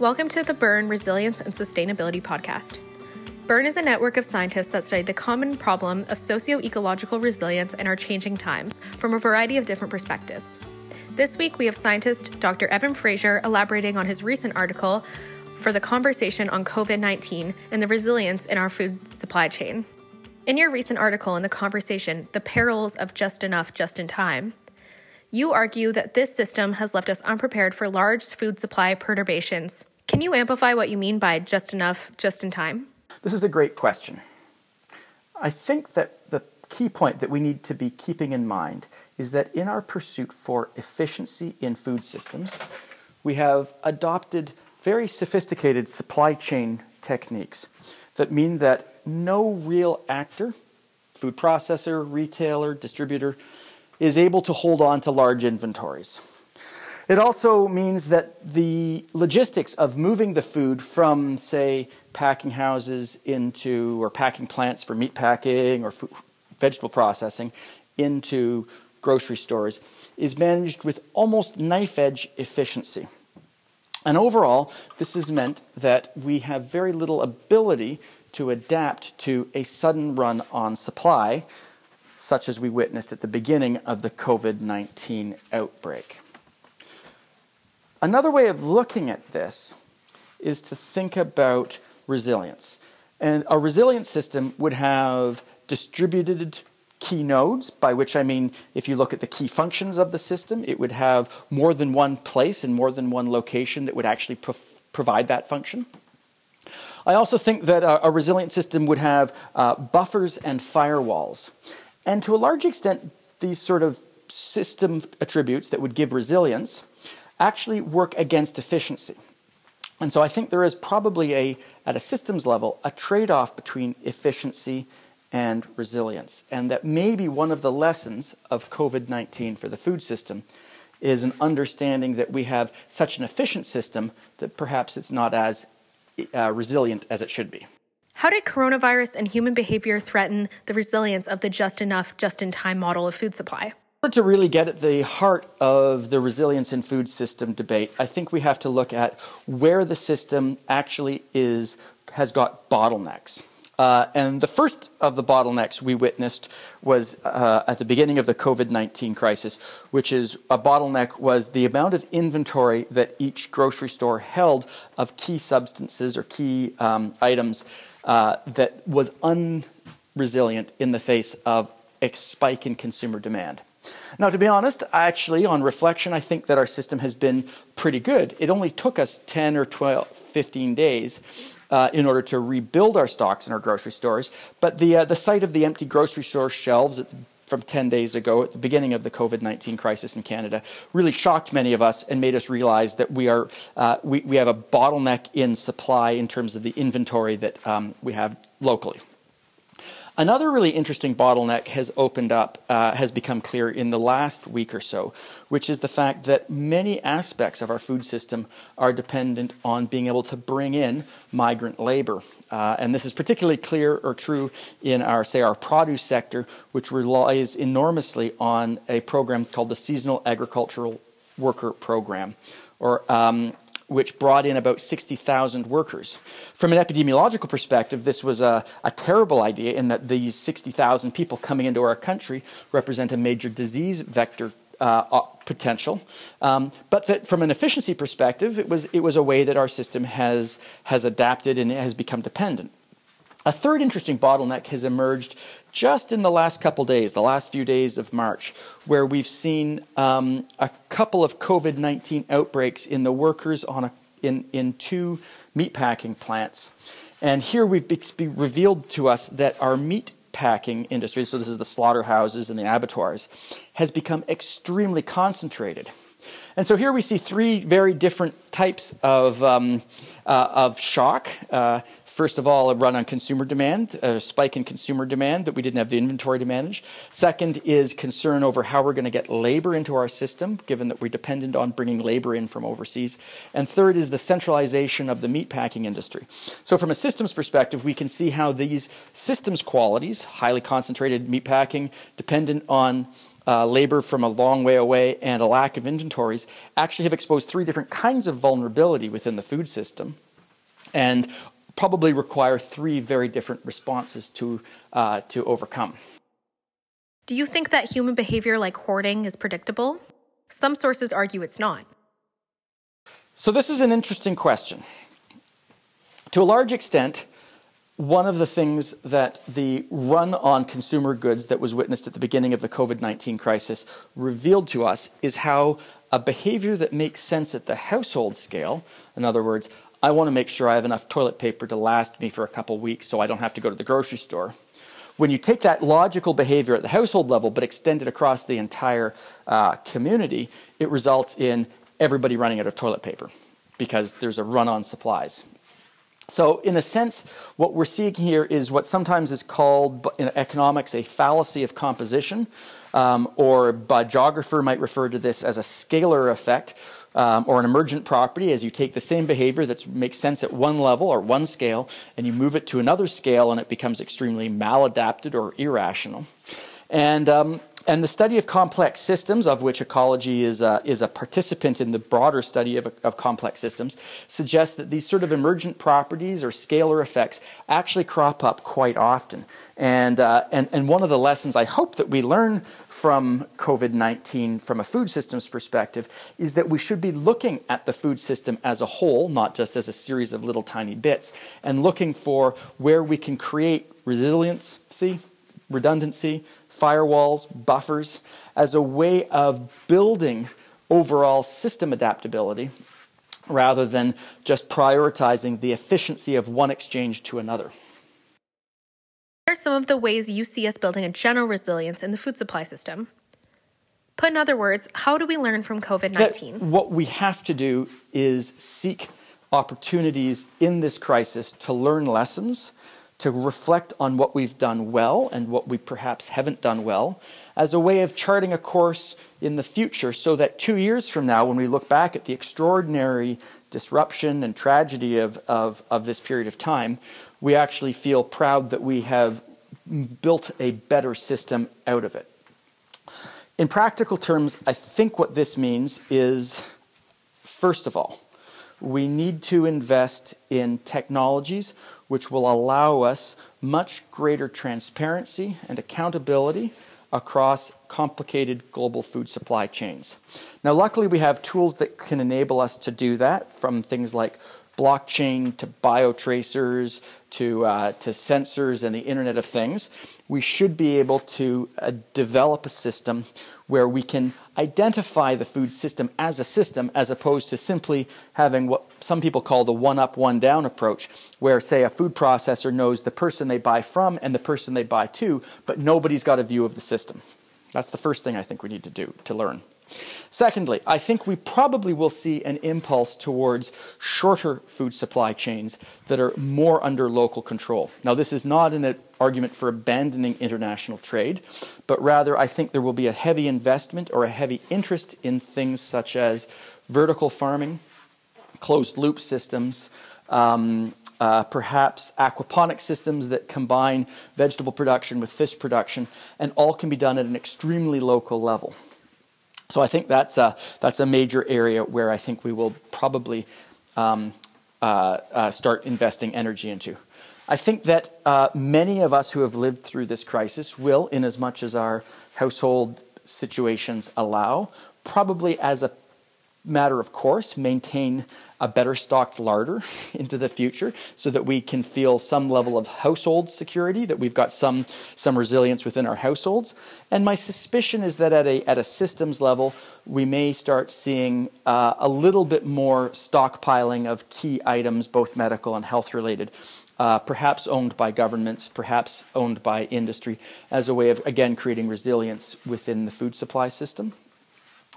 Welcome to the Burn Resilience and Sustainability Podcast. Burn is a network of scientists that study the common problem of socio ecological resilience in our changing times from a variety of different perspectives. This week, we have scientist Dr. Evan Fraser elaborating on his recent article for the conversation on COVID 19 and the resilience in our food supply chain. In your recent article in the conversation, The Perils of Just Enough, Just in Time, you argue that this system has left us unprepared for large food supply perturbations. Can you amplify what you mean by just enough, just in time? This is a great question. I think that the key point that we need to be keeping in mind is that in our pursuit for efficiency in food systems, we have adopted very sophisticated supply chain techniques that mean that no real actor, food processor, retailer, distributor, is able to hold on to large inventories. It also means that the logistics of moving the food from, say, packing houses into, or packing plants for meat packing or food, vegetable processing into grocery stores is managed with almost knife edge efficiency. And overall, this has meant that we have very little ability to adapt to a sudden run on supply, such as we witnessed at the beginning of the COVID 19 outbreak. Another way of looking at this is to think about resilience. And a resilient system would have distributed key nodes, by which I mean if you look at the key functions of the system, it would have more than one place and more than one location that would actually provide that function. I also think that a, a resilient system would have uh, buffers and firewalls. And to a large extent, these sort of system attributes that would give resilience actually work against efficiency. And so I think there is probably a, at a systems level, a trade off between efficiency and resilience. And that maybe one of the lessons of COVID 19 for the food system is an understanding that we have such an efficient system that perhaps it's not as uh, resilient as it should be. How did coronavirus and human behavior threaten the resilience of the just enough, just in time model of food supply? To really get at the heart of the resilience in food system debate, I think we have to look at where the system actually is has got bottlenecks. Uh, and the first of the bottlenecks we witnessed was uh, at the beginning of the COVID 19 crisis, which is a bottleneck was the amount of inventory that each grocery store held of key substances or key um, items uh, that was unresilient in the face of a spike in consumer demand. Now, to be honest, actually, on reflection, I think that our system has been pretty good. It only took us 10 or 12, 15 days uh, in order to rebuild our stocks in our grocery stores. But the, uh, the sight of the empty grocery store shelves from 10 days ago at the beginning of the COVID 19 crisis in Canada really shocked many of us and made us realize that we, are, uh, we, we have a bottleneck in supply in terms of the inventory that um, we have locally. Another really interesting bottleneck has opened up, uh, has become clear in the last week or so, which is the fact that many aspects of our food system are dependent on being able to bring in migrant labor. Uh, and this is particularly clear or true in our, say, our produce sector, which relies enormously on a program called the Seasonal Agricultural Worker Program, or um, which brought in about 60,000 workers. From an epidemiological perspective, this was a, a terrible idea in that these 60,000 people coming into our country represent a major disease vector uh, potential. Um, but that from an efficiency perspective, it was, it was a way that our system has, has adapted and has become dependent. A third interesting bottleneck has emerged just in the last couple days, the last few days of March, where we've seen um, a couple of COVID 19 outbreaks in the workers on a, in, in two meatpacking plants. And here we've been revealed to us that our meat packing industry, so this is the slaughterhouses and the abattoirs, has become extremely concentrated. And so here we see three very different types of, um, uh, of shock. Uh, First of all, a run on consumer demand, a spike in consumer demand that we didn't have the inventory to manage. Second is concern over how we're going to get labor into our system, given that we're dependent on bringing labor in from overseas. And third is the centralization of the meatpacking industry. So, from a systems perspective, we can see how these systems qualities, highly concentrated meatpacking, dependent on uh, labor from a long way away, and a lack of inventories actually have exposed three different kinds of vulnerability within the food system and probably require three very different responses to, uh, to overcome. Do you think that human behavior like hoarding is predictable? Some sources argue it's not. So, this is an interesting question. To a large extent, one of the things that the run on consumer goods that was witnessed at the beginning of the COVID 19 crisis revealed to us is how a behavior that makes sense at the household scale, in other words, I want to make sure I have enough toilet paper to last me for a couple weeks so I don't have to go to the grocery store. When you take that logical behavior at the household level but extend it across the entire uh, community, it results in everybody running out of toilet paper because there's a run on supplies. So, in a sense, what we're seeing here is what sometimes is called in economics a fallacy of composition, um, or a geographer might refer to this as a scalar effect, um, or an emergent property, as you take the same behavior that makes sense at one level or one scale, and you move it to another scale, and it becomes extremely maladapted or irrational. And um, and the study of complex systems, of which ecology is a, is a participant in the broader study of, of complex systems, suggests that these sort of emergent properties or scalar effects actually crop up quite often. And, uh, and, and one of the lessons I hope that we learn from COVID 19 from a food systems perspective is that we should be looking at the food system as a whole, not just as a series of little tiny bits, and looking for where we can create resiliency, redundancy, firewalls, buffers, as a way of building overall system adaptability rather than just prioritizing the efficiency of one exchange to another. What are some of the ways you see us building a general resilience in the food supply system? Put in other words, how do we learn from COVID 19? What we have to do is seek opportunities in this crisis to learn lessons to reflect on what we've done well and what we perhaps haven't done well as a way of charting a course in the future so that two years from now, when we look back at the extraordinary disruption and tragedy of, of, of this period of time, we actually feel proud that we have built a better system out of it. In practical terms, I think what this means is, first of all, we need to invest in technologies which will allow us much greater transparency and accountability across complicated global food supply chains. Now, luckily, we have tools that can enable us to do that from things like blockchain to biotracers to, uh, to sensors and the Internet of Things. We should be able to uh, develop a system where we can identify the food system as a system as opposed to simply having what some people call the one up, one down approach, where, say, a food processor knows the person they buy from and the person they buy to, but nobody's got a view of the system. That's the first thing I think we need to do to learn. Secondly, I think we probably will see an impulse towards shorter food supply chains that are more under local control. Now, this is not an argument for abandoning international trade, but rather I think there will be a heavy investment or a heavy interest in things such as vertical farming, closed loop systems, um, uh, perhaps aquaponic systems that combine vegetable production with fish production, and all can be done at an extremely local level. So I think that's a, that's a major area where I think we will probably um, uh, uh, start investing energy into. I think that uh, many of us who have lived through this crisis will, in as much as our household situations allow, probably as a matter of course, maintain a better stocked larder into the future so that we can feel some level of household security, that we've got some, some resilience within our households. And my suspicion is that at a, at a systems level, we may start seeing uh, a little bit more stockpiling of key items, both medical and health related. Uh, perhaps owned by governments, perhaps owned by industry, as a way of, again, creating resilience within the food supply system.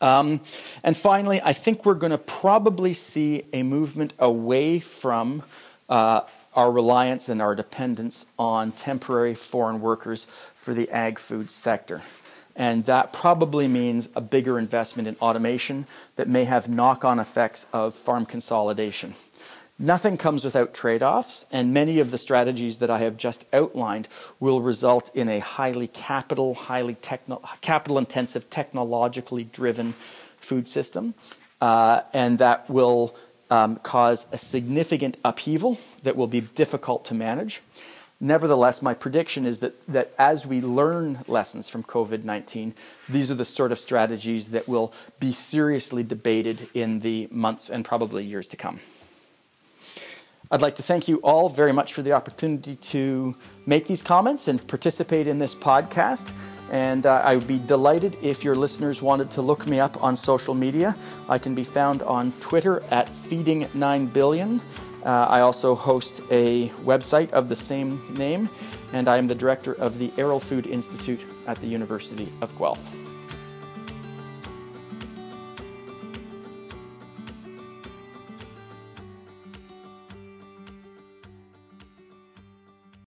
Um, and finally, I think we're going to probably see a movement away from uh, our reliance and our dependence on temporary foreign workers for the ag food sector. And that probably means a bigger investment in automation that may have knock on effects of farm consolidation. Nothing comes without trade offs, and many of the strategies that I have just outlined will result in a highly capital, highly techno- capital intensive, technologically driven food system, uh, and that will um, cause a significant upheaval that will be difficult to manage. Nevertheless, my prediction is that, that as we learn lessons from COVID 19, these are the sort of strategies that will be seriously debated in the months and probably years to come. I'd like to thank you all very much for the opportunity to make these comments and participate in this podcast. And uh, I would be delighted if your listeners wanted to look me up on social media. I can be found on Twitter at Feeding9Billion. Uh, I also host a website of the same name, and I am the director of the Arrell Food Institute at the University of Guelph.